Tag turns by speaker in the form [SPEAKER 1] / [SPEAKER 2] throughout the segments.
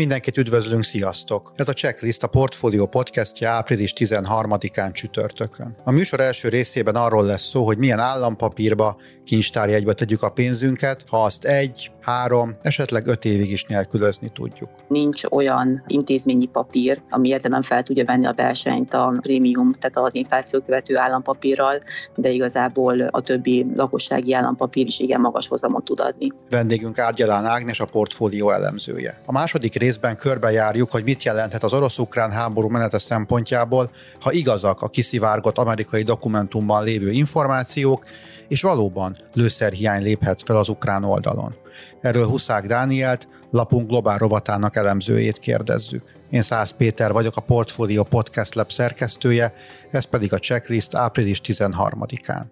[SPEAKER 1] Mindenkit üdvözlünk, sziasztok! Ez a Checklist a Portfolio podcastja április 13-án csütörtökön. A műsor első részében arról lesz szó, hogy milyen állampapírba, kincstárjegybe tegyük a pénzünket, ha azt egy, három, esetleg öt évig is nélkülözni tudjuk.
[SPEAKER 2] Nincs olyan intézményi papír, ami érdemben fel tudja venni a versenyt a prémium, tehát az infláció követő állampapírral, de igazából a többi lakossági állampapír is igen magas hozamot tud adni.
[SPEAKER 1] Vendégünk Árgyalán Ágnes a portfólió elemzője. A második részben körbejárjuk, hogy mit jelenthet az orosz-ukrán háború menete szempontjából, ha igazak a kiszivárgott amerikai dokumentumban lévő információk, és valóban lőszerhiány léphet fel az ukrán oldalon. Erről Huszák Dánielt, lapunk globál rovatának elemzőjét kérdezzük. Én Szász Péter vagyok, a Portfolio Podcast Lab szerkesztője, ez pedig a checklist április 13-án.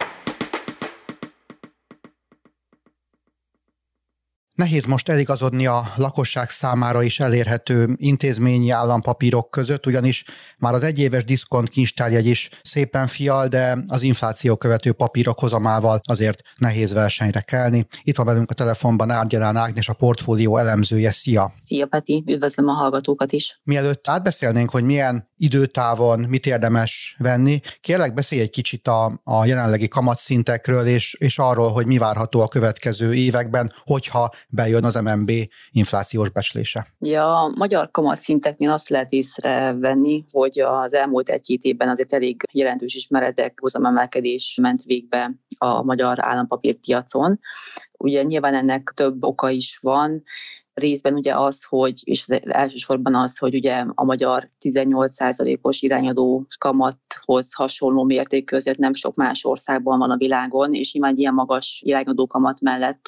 [SPEAKER 1] Nehéz most eligazodni a lakosság számára is elérhető intézményi állampapírok között, ugyanis már az egyéves diszkont kincstárjegy is szépen fial, de az infláció követő papírok hozamával azért nehéz versenyre kelni. Itt van velünk a telefonban Árgyalán Ágnes, a portfólió elemzője. Szia!
[SPEAKER 2] Szia Peti, üdvözlöm a hallgatókat is!
[SPEAKER 1] Mielőtt átbeszélnénk, hogy milyen időtávon mit érdemes venni, kérlek beszélj egy kicsit a, a jelenlegi kamatszintekről, és, és arról, hogy mi várható a következő években, hogyha bejön az MNB inflációs becslése?
[SPEAKER 2] Ja, a magyar kamatszinteknél azt lehet észrevenni, hogy az elmúlt egy-két évben azért elég jelentős is meredek hozamemelkedés ment végbe a magyar állampapírpiacon. Ugye nyilván ennek több oka is van, részben ugye az, hogy, és elsősorban az, hogy ugye a magyar 18%-os irányadó kamathoz hasonló mértékű azért nem sok más országban van a világon, és nyilván ilyen magas irányadó kamat mellett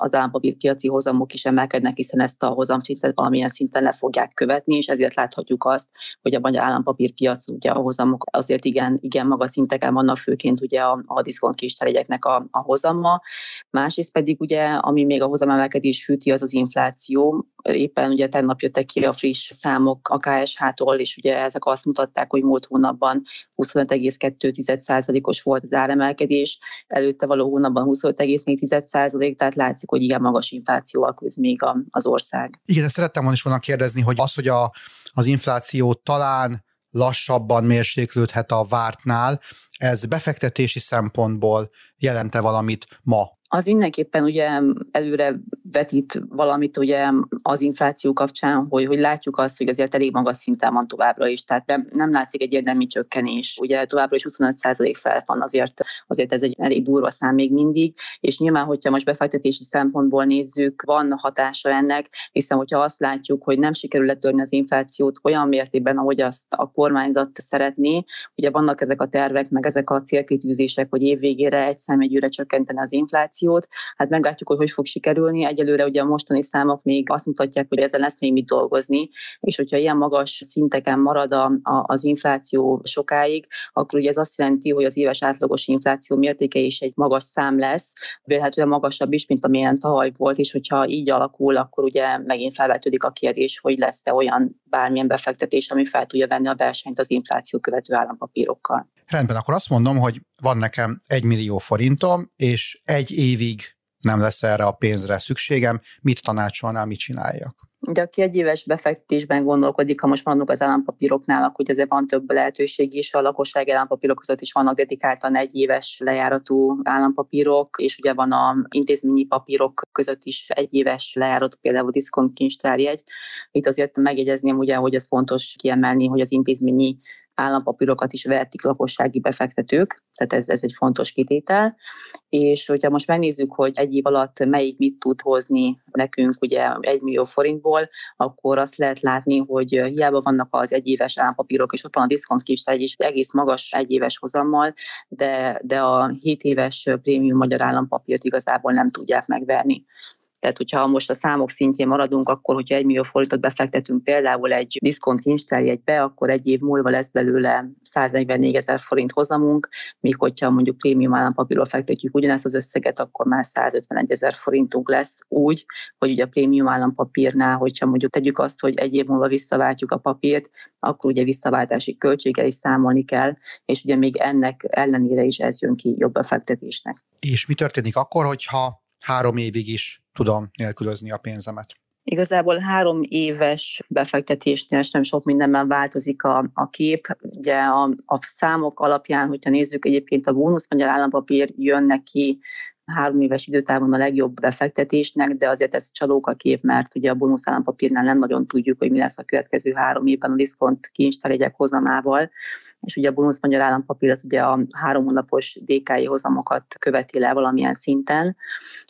[SPEAKER 2] az állampapírpiaci hozamok is emelkednek, hiszen ezt a hozamszintet valamilyen szinten le fogják követni, és ezért láthatjuk azt, hogy a magyar állampapírpiac ugye a hozamok azért igen, igen magas szinteken vannak, főként ugye a, a diszkont kisteregyeknek a, a hozama. Másrészt pedig ugye, ami még a hozamemelkedés fűti, az az infláció. Éppen ugye tegnap jöttek ki a friss számok a KSH-tól, és ugye ezek azt mutatták, hogy múlt hónapban 25,2%-os volt az áremelkedés, előtte való hónapban 25,4%, tehát látszik, hogy igen magas inflációval küzd még az ország.
[SPEAKER 1] Igen, ezt szerettem volna is volna kérdezni, hogy az, hogy a, az infláció talán lassabban mérséklődhet a vártnál, ez befektetési szempontból jelente valamit ma?
[SPEAKER 2] Az mindenképpen ugye előre vetít valamit ugye az infláció kapcsán, hogy, hogy látjuk azt, hogy azért elég magas szinten van továbbra is, tehát nem, nem látszik egy érdemi csökkenés. Ugye továbbra is 25% fel van, azért, azért ez egy elég durva szám még mindig, és nyilván, hogyha most befektetési szempontból nézzük, van hatása ennek, hiszen hogyha azt látjuk, hogy nem sikerül letörni az inflációt olyan mértékben, ahogy azt a kormányzat szeretné, ugye vannak ezek a tervek, meg ezek a célkitűzések, hogy évvégére egy számegyűre csökkenteni az inflációt, hát meglátjuk, hogy hogy fog sikerülni. Egy egyelőre ugye a mostani számok még azt mutatják, hogy ezen lesz még mit dolgozni, és hogyha ilyen magas szinteken marad a, a, az infláció sokáig, akkor ugye ez azt jelenti, hogy az éves átlagos infláció mértéke is egy magas szám lesz, vélhetően magasabb is, mint amilyen tavaly volt, és hogyha így alakul, akkor ugye megint felvetődik a kérdés, hogy lesz-e olyan bármilyen befektetés, ami fel tudja venni a versenyt az infláció követő állampapírokkal.
[SPEAKER 1] Rendben, akkor azt mondom, hogy van nekem egy millió forintom, és egy évig nem lesz erre a pénzre szükségem, mit tanácsolnál, mit csináljak?
[SPEAKER 2] De aki egy éves befektetésben gondolkodik, ha most maradunk az állampapíroknál, akkor azért van több lehetőség is. A lakosság állampapírok között is vannak dedikáltan egy éves lejáratú állampapírok, és ugye van a intézményi papírok között is egy éves lejáratú, például a diszkont kincstárjegy. Itt azért megjegyezném ugye, hogy ez fontos kiemelni, hogy az intézményi állampapírokat is vehetik lakossági befektetők, tehát ez, ez egy fontos kitétel. És hogyha most megnézzük, hogy egy év alatt melyik mit tud hozni nekünk ugye egy millió forintból, akkor azt lehet látni, hogy hiába vannak az egyéves állampapírok, és ott van a diszkont egy is egész magas egyéves hozammal, de, de a 7 éves prémium magyar állampapírt igazából nem tudják megverni. Tehát, hogyha most a számok szintjén maradunk, akkor, hogyha egy millió forintot befektetünk például egy diszkont kincstárjegybe, akkor egy év múlva lesz belőle 144 ezer forint hozamunk, míg hogyha mondjuk prémium állampapírról fektetjük ugyanezt az összeget, akkor már 151 ezer forintunk lesz úgy, hogy ugye a prémium állampapírnál, hogyha mondjuk tegyük azt, hogy egy év múlva visszaváltjuk a papírt, akkor ugye visszaváltási költséggel is számolni kell, és ugye még ennek ellenére is ez jön ki jobb befektetésnek.
[SPEAKER 1] És mi történik akkor, hogyha három évig is tudom nélkülözni a pénzemet?
[SPEAKER 2] Igazából három éves befektetésnél nem sok mindenben változik a, a kép. Ugye a, a számok alapján, hogyha nézzük egyébként a bónusz magyar állampapír jön neki három éves időtávon a legjobb befektetésnek, de azért ez csalók a kép, mert ugye a bónusz állampapírnál nem nagyon tudjuk, hogy mi lesz a következő három évben a diszkont kincstárjegyek hozamával és ugye a bónusz magyar állampapír az ugye a három hónapos DKI hozamokat követi le valamilyen szinten,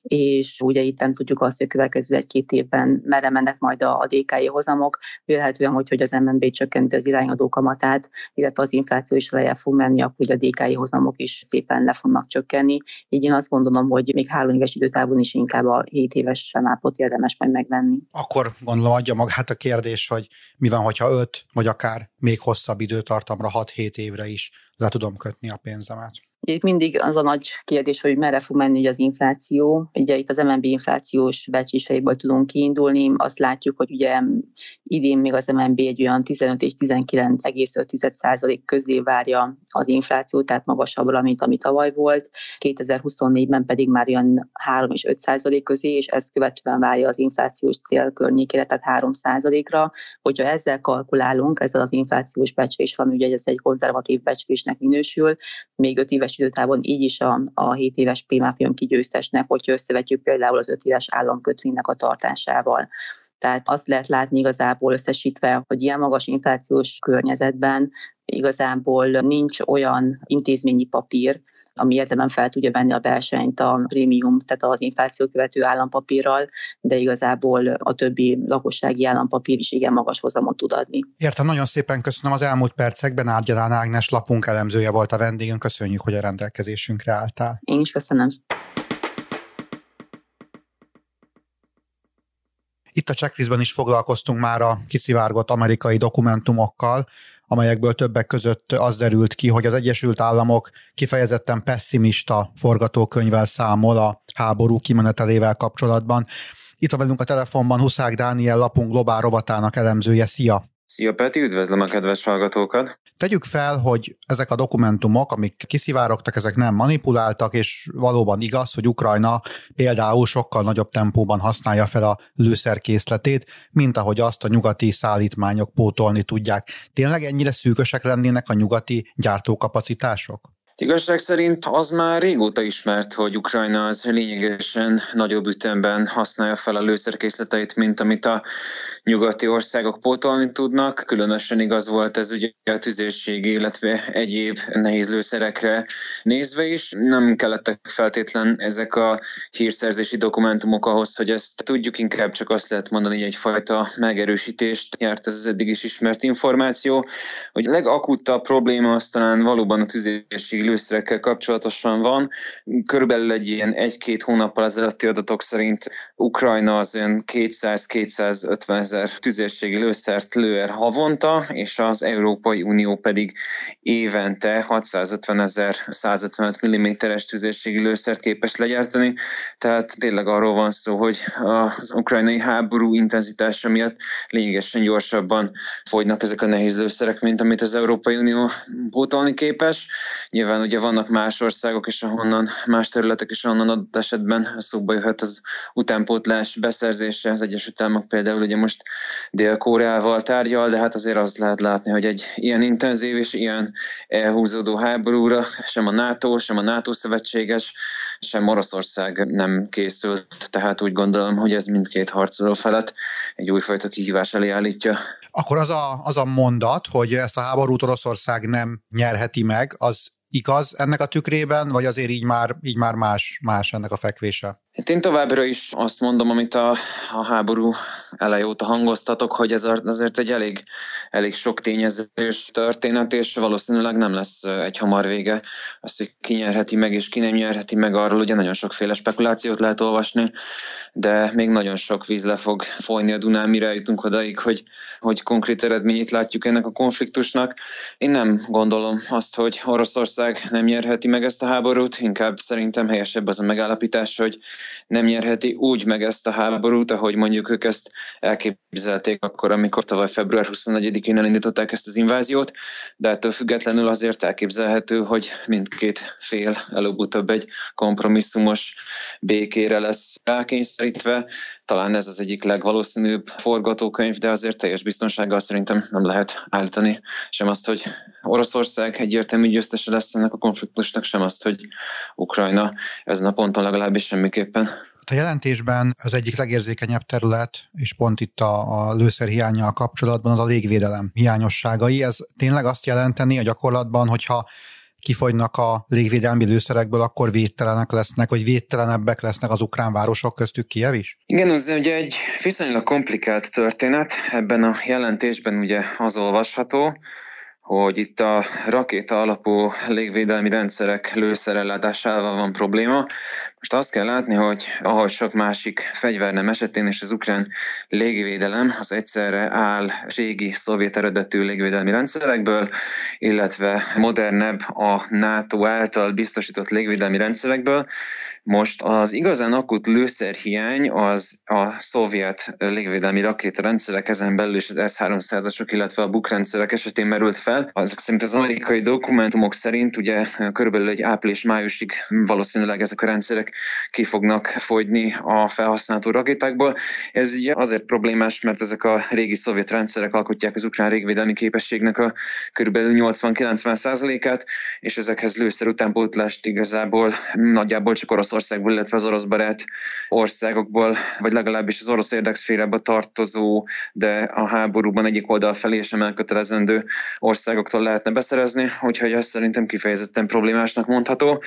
[SPEAKER 2] és ugye itt nem tudjuk azt, hogy a következő egy-két évben merre mennek majd a, a DKI hozamok, vélhetően, hogy, hogy az MNB csökkenti az irányadó kamatát, illetve az infláció is lejjebb fog menni, akkor ugye a DKI hozamok is szépen le fognak csökkenni. Így én azt gondolom, hogy még három éves időtávon is inkább a 7 éves femápot érdemes majd megvenni.
[SPEAKER 1] Akkor gondolom adja magát a kérdés, hogy mi van, hogyha 5 vagy akár még hosszabb időtartamra 6 7 évre is le tudom kötni a pénzemet.
[SPEAKER 2] Itt mindig az a nagy kérdés, hogy merre fog menni az infláció. Ugye itt az MNB inflációs becsléseiből tudunk kiindulni. Azt látjuk, hogy ugye idén még az MNB egy olyan 15 és 19,5% közé várja az inflációt, tehát magasabbra, mint ami tavaly volt. 2024-ben pedig már olyan 3 és 5 százalék közé, és ezt követően várja az inflációs cél környékére, tehát 3 százalékra. Hogyha ezzel kalkulálunk, ezzel az inflációs becslés, ami ugye ez egy konzervatív becslésnek minősül, még 5 éves éves időtávon így is a, a 7 éves PMF jön ki győztesnek, hogyha összevetjük például az 5 éves államkötvénynek a tartásával. Tehát azt lehet látni igazából összesítve, hogy ilyen magas inflációs környezetben igazából nincs olyan intézményi papír, ami érdemben fel tudja venni a versenyt a prémium, tehát az infláció követő állampapírral, de igazából a többi lakossági állampapír is igen magas hozamot tud adni.
[SPEAKER 1] Értem, nagyon szépen köszönöm az elmúlt percekben. Árgyalán Ágnes lapunk elemzője volt a vendégünk. Köszönjük, hogy a rendelkezésünkre álltál.
[SPEAKER 2] Én is köszönöm.
[SPEAKER 1] Itt a checklistben is foglalkoztunk már a kiszivárgott amerikai dokumentumokkal, amelyekből többek között az derült ki, hogy az Egyesült Államok kifejezetten pessimista forgatókönyvvel számol a háború kimenetelével kapcsolatban. Itt van velünk a telefonban Huszák Dániel lapunk globál rovatának elemzője. Szia!
[SPEAKER 3] Szia Peti, üdvözlöm a kedves hallgatókat!
[SPEAKER 1] Tegyük fel, hogy ezek a dokumentumok, amik kiszivárogtak, ezek nem manipuláltak, és valóban igaz, hogy Ukrajna például sokkal nagyobb tempóban használja fel a lőszerkészletét, mint ahogy azt a nyugati szállítmányok pótolni tudják. Tényleg ennyire szűkösek lennének a nyugati gyártókapacitások?
[SPEAKER 3] Igazság szerint az már régóta ismert, hogy Ukrajna az lényegesen nagyobb ütemben használja fel a lőszerkészleteit, mint amit a nyugati országok pótolni tudnak. Különösen igaz volt ez ugye a tüzérség, illetve egyéb nehéz lőszerekre nézve is. Nem kellettek feltétlen ezek a hírszerzési dokumentumok ahhoz, hogy ezt tudjuk, inkább csak azt lehet mondani, hogy egyfajta megerősítést járt ez az eddig is ismert információ, hogy a legakutabb probléma az talán valóban a tüzérségi lőszerekkel kapcsolatosan van. Körülbelül egy ilyen egy-két hónappal ezelőtti adatok szerint Ukrajna az olyan 200-250 ezer tüzérségi lőszert lő el havonta, és az Európai Unió pedig évente 650 ezer 155 mm-es tüzérségi lőszert képes legyártani. Tehát tényleg arról van szó, hogy az ukrajnai háború intenzitása miatt lényegesen gyorsabban fogynak ezek a nehéz lőszerek, mint amit az Európai Unió pótolni képes. Nyilván Nyilván ugye vannak más országok is, ahonnan, más területek is, ahonnan adott esetben szóba jöhet az utánpótlás beszerzése. Az Egyesült Államok például ugye most Dél-Koreával tárgyal, de hát azért azt lehet látni, hogy egy ilyen intenzív és ilyen elhúzódó háborúra sem a NATO, sem a NATO szövetséges, sem Oroszország nem készült. Tehát úgy gondolom, hogy ez mindkét harcoló felett egy újfajta kihívás elé állítja.
[SPEAKER 1] Akkor az a, az a mondat, hogy ezt a háborút Oroszország nem nyerheti meg, az igaz ennek a tükrében, vagy azért így már, így már más, más ennek a fekvése?
[SPEAKER 3] Én továbbra is azt mondom, amit a, a háború elej óta hangoztatok, hogy ez azért egy elég, elég sok tényezős történet, és valószínűleg nem lesz egy hamar vége. Az, hogy ki nyerheti meg, és ki nem nyerheti meg, arról ugye nagyon sokféle spekulációt lehet olvasni, de még nagyon sok víz le fog folyni a Dunán, mire jutunk odaig, hogy, hogy konkrét eredményét látjuk ennek a konfliktusnak. Én nem gondolom azt, hogy Oroszország nem nyerheti meg ezt a háborút, inkább szerintem helyesebb az a megállapítás, hogy nem nyerheti úgy meg ezt a háborút, ahogy mondjuk ők ezt elképzelték akkor, amikor tavaly február 24-én elindították ezt az inváziót, de ettől függetlenül azért elképzelhető, hogy mindkét fél előbb-utóbb egy kompromisszumos békére lesz rákényszerítve. Talán ez az egyik legvalószínűbb forgatókönyv, de azért teljes biztonsággal szerintem nem lehet állítani sem azt, hogy Oroszország egyértelmű győztese lesz ennek a konfliktusnak, sem azt, hogy Ukrajna ezen a ponton legalábbis semmiképpen.
[SPEAKER 1] A jelentésben az egyik legérzékenyebb terület, és pont itt a, a lőszerhiányjal kapcsolatban az a légvédelem hiányosságai. Ez tényleg azt jelenteni a gyakorlatban, hogyha kifogynak a légvédelmi lőszerekből, akkor védtelenek lesznek, vagy védtelenebbek lesznek az ukrán városok köztük Kiev is?
[SPEAKER 3] Igen, ez ugye egy viszonylag komplikált történet. Ebben a jelentésben ugye az olvasható, hogy itt a rakéta alapú légvédelmi rendszerek lőszerellátásával van probléma. Most azt kell látni, hogy ahogy sok másik fegyvernem esetén és az ukrán légvédelem az egyszerre áll régi szovjet eredetű légvédelmi rendszerekből, illetve modernebb a NATO által biztosított légvédelmi rendszerekből, most az igazán akut lőszerhiány az a szovjet légvédelmi rakétarendszerek, ezen belül is az S-300-asok, illetve a BUK rendszerek esetén merült fel. Azok szerint az amerikai dokumentumok szerint ugye körülbelül egy április-májusig valószínűleg ezek a rendszerek ki fognak fogyni a felhasználható rakétákból. Ez ugye azért problémás, mert ezek a régi szovjet rendszerek alkotják az ukrán légvédelmi képességnek a körülbelül 80-90 át és ezekhez lőszer utánpótlást igazából nagyjából csak orosz Oroszországból, illetve az orosz barát országokból, vagy legalábbis az orosz érdekszférába tartozó, de a háborúban egyik oldal felé sem elkötelezendő országoktól lehetne beszerezni, úgyhogy ez szerintem kifejezetten problémásnak mondható.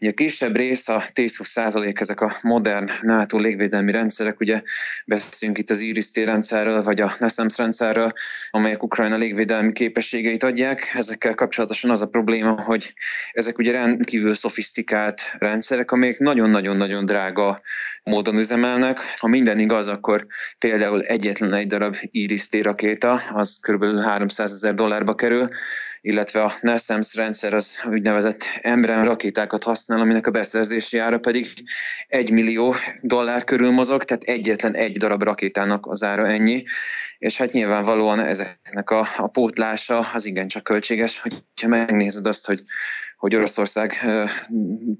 [SPEAKER 3] Ugye a kisebb rész, a 10-20 százalék ezek a modern NATO légvédelmi rendszerek, ugye beszélünk itt az IRIS-T rendszerről, vagy a NESEMS rendszerről, amelyek Ukrajna légvédelmi képességeit adják. Ezekkel kapcsolatosan az a probléma, hogy ezek ugye rendkívül szofisztikált rendszerek, amelyek nagyon-nagyon-nagyon drága módon üzemelnek. Ha minden igaz, akkor például egyetlen egy darab Iris-T rakéta, az kb. 300 ezer dollárba kerül, illetve a NASAMS rendszer az úgynevezett Embraer rakétákat használ, aminek a beszerzési ára pedig 1 millió dollár körül mozog, tehát egyetlen egy darab rakétának az ára ennyi, és hát nyilvánvalóan ezeknek a, a pótlása az igencsak költséges, hogyha megnézed azt, hogy hogy Oroszország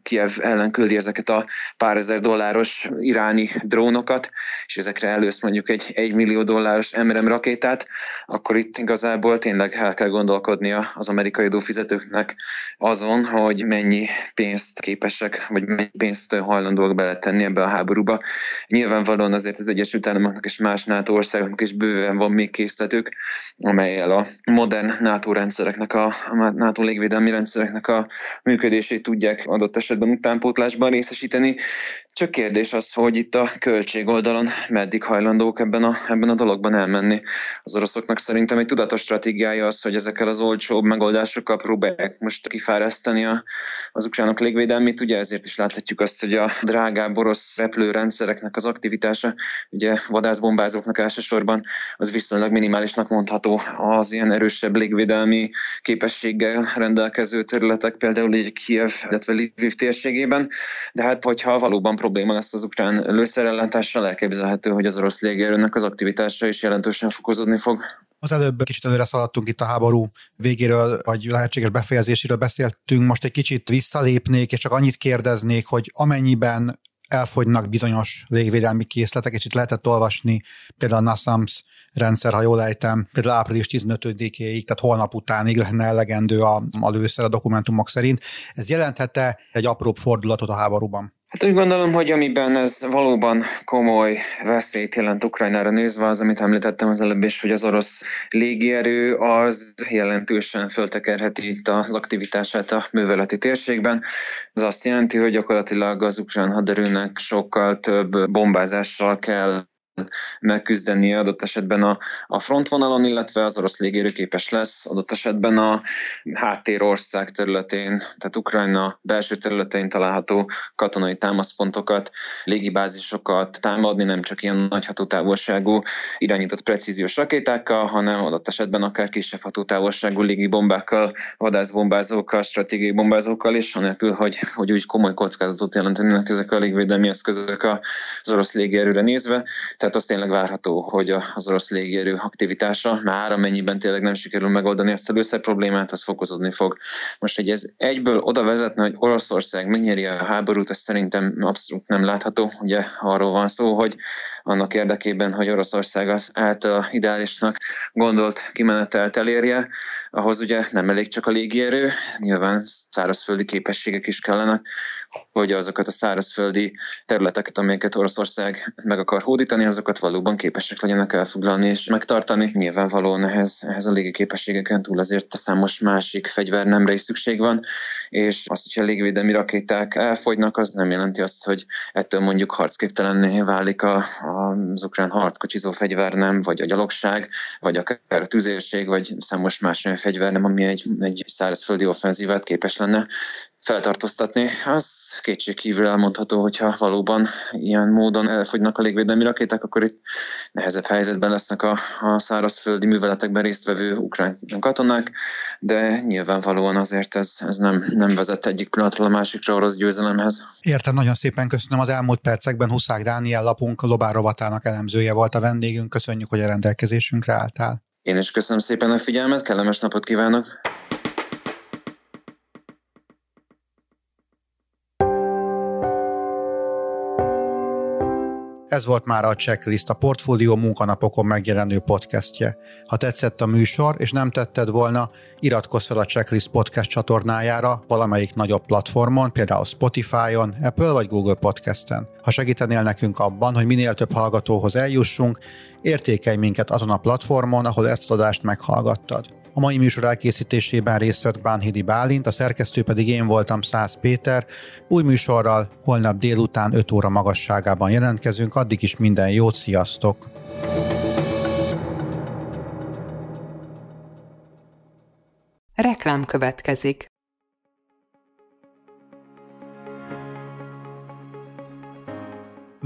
[SPEAKER 3] Kiev ellen küldi ezeket a pár ezer dolláros iráni drónokat, és ezekre elősz mondjuk egy 1 millió dolláros MRM rakétát, akkor itt igazából tényleg el kell gondolkodnia az amerikai adófizetőknek azon, hogy mennyi pénzt képesek, vagy mennyi pénzt hajlandóak beletenni ebbe a háborúba. Nyilvánvalóan azért az Egyesült Államoknak és más NATO országoknak is bőven van még készletük, amelyel a modern NATO rendszereknek, a, a NATO légvédelmi rendszereknek a működését tudják adott esetben utánpótlásban részesíteni. Csak kérdés az, hogy itt a költség oldalon meddig hajlandók ebben a, ebben a dologban elmenni. Az oroszoknak szerintem egy tudatos stratégiája az, hogy ezekkel az olcsóbb megoldásokkal próbálják most kifárasztani a, az ukránok légvédelmét. Ugye ezért is láthatjuk azt, hogy a drágább orosz repülőrendszereknek az aktivitása, ugye vadászbombázóknak elsősorban, az viszonylag minimálisnak mondható az ilyen erősebb légvédelmi képességgel rendelkező területek, például így Kiev, illetve Lviv térségében. De hát, hogyha valóban probléma lesz az ukrán lőszerellátással, elképzelhető, hogy az orosz légierőnek az aktivitása is jelentősen fokozódni fog.
[SPEAKER 1] Az előbb kicsit előre szaladtunk itt a háború végéről, vagy lehetséges befejezéséről beszéltünk, most egy kicsit visszalépnék, és csak annyit kérdeznék, hogy amennyiben elfogynak bizonyos légvédelmi készletek, és itt lehetett olvasni például a NASAMS rendszer, ha jól ejtem, például április 15-ig, tehát holnap utánig lenne elegendő a, a lőszer a dokumentumok szerint. Ez jelenthette egy apróbb fordulatot a háborúban?
[SPEAKER 3] Hát úgy gondolom, hogy amiben ez valóban komoly veszélyt jelent Ukrajnára nézve, az, amit említettem az előbb is, hogy az orosz légierő az jelentősen föltekerheti itt az aktivitását a műveleti térségben. Ez azt jelenti, hogy gyakorlatilag az ukrán haderőnek sokkal több bombázással kell megküzdeni adott esetben a, a frontvonalon, illetve az orosz légérő képes lesz adott esetben a háttérország területén, tehát Ukrajna belső területein található katonai támaszpontokat, légibázisokat támadni, nem csak ilyen nagy hatótávolságú irányított precíziós rakétákkal, hanem adott esetben akár kisebb hatótávolságú légibombákkal, vadászbombázókkal, stratégiai bombázókkal is, anélkül, hogy, hogy úgy komoly kockázatot jelentenének ezek a légvédelmi eszközök az orosz légierőre nézve. Tehát tehát az tényleg várható, hogy az orosz légierő aktivitása, már amennyiben tényleg nem sikerül megoldani ezt a lőszer problémát, az fokozódni fog. Most, hogy ez egyből oda vezetne, hogy Oroszország megnyeri a háborút, az szerintem abszolút nem látható. Ugye arról van szó, hogy annak érdekében, hogy Oroszország az által ideálisnak gondolt kimenetelt elérje, ahhoz ugye nem elég csak a légierő, nyilván szárazföldi képességek is kellenek, hogy azokat a szárazföldi területeket, amelyeket Oroszország meg akar hódítani, azokat valóban képesek legyenek elfoglalni és megtartani. Nyilvánvalóan ehhez, ehhez a légi képességeken túl azért a számos másik fegyvernemre is szükség van, és az, hogyha a légvédelmi rakéták elfogynak, az nem jelenti azt, hogy ettől mondjuk harcképtelenné válik a, a, az ukrán harckocsizó fegyvernem, vagy a gyalogság, vagy akár a tüzérség, vagy számos más olyan fegyvernem, ami egy, egy szárazföldi offenzívát képes lenne feltartóztatni. Az kétségkívül elmondható, hogyha valóban ilyen módon elfogynak a légvédelmi rakéták, akkor itt nehezebb helyzetben lesznek a, a szárazföldi műveletekben résztvevő ukrán katonák, de nyilvánvalóan azért ez, ez nem, nem vezet egyik pillanatról a másikra orosz győzelemhez.
[SPEAKER 1] Értem, nagyon szépen köszönöm. Az elmúlt percekben Huszák Dániel lapunk Lobárovatának elemzője volt a vendégünk. Köszönjük, hogy a rendelkezésünkre álltál.
[SPEAKER 3] Én is köszönöm szépen a figyelmet, kellemes napot kívánok!
[SPEAKER 1] Ez volt már a Checklist, a Portfólió munkanapokon megjelenő podcastje. Ha tetszett a műsor, és nem tetted volna, iratkozz fel a Checklist podcast csatornájára valamelyik nagyobb platformon, például Spotify-on, Apple vagy Google Podcasten. Ha segítenél nekünk abban, hogy minél több hallgatóhoz eljussunk, értékelj minket azon a platformon, ahol ezt adást meghallgattad. A mai műsor elkészítésében részt vett Bánhidi Bálint, a szerkesztő pedig én voltam Száz Péter. Új műsorral holnap délután 5 óra magasságában jelentkezünk, addig is minden jót, sziasztok!
[SPEAKER 4] Reklám következik.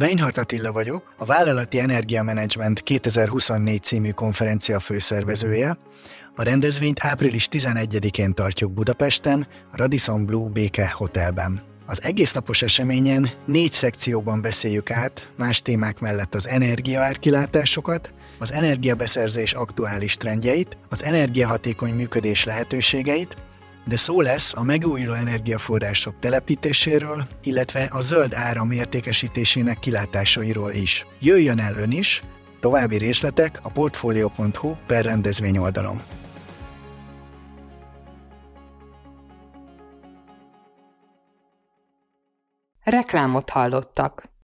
[SPEAKER 5] Weinhardt Attila vagyok, a Vállalati Energiamenedzsment 2024 című konferencia főszervezője, a rendezvényt április 11-én tartjuk Budapesten, a Radisson Blue Béke Hotelben. Az egésznapos eseményen négy szekcióban beszéljük át más témák mellett az energiaárkilátásokat, az energiabeszerzés aktuális trendjeit, az energiahatékony működés lehetőségeit, de szó lesz a megújuló energiaforrások telepítéséről, illetve a zöld áram értékesítésének kilátásairól is. Jöjjön el ön is, további részletek a portfolio.hu per rendezvény oldalon.
[SPEAKER 4] Reklámot hallottak.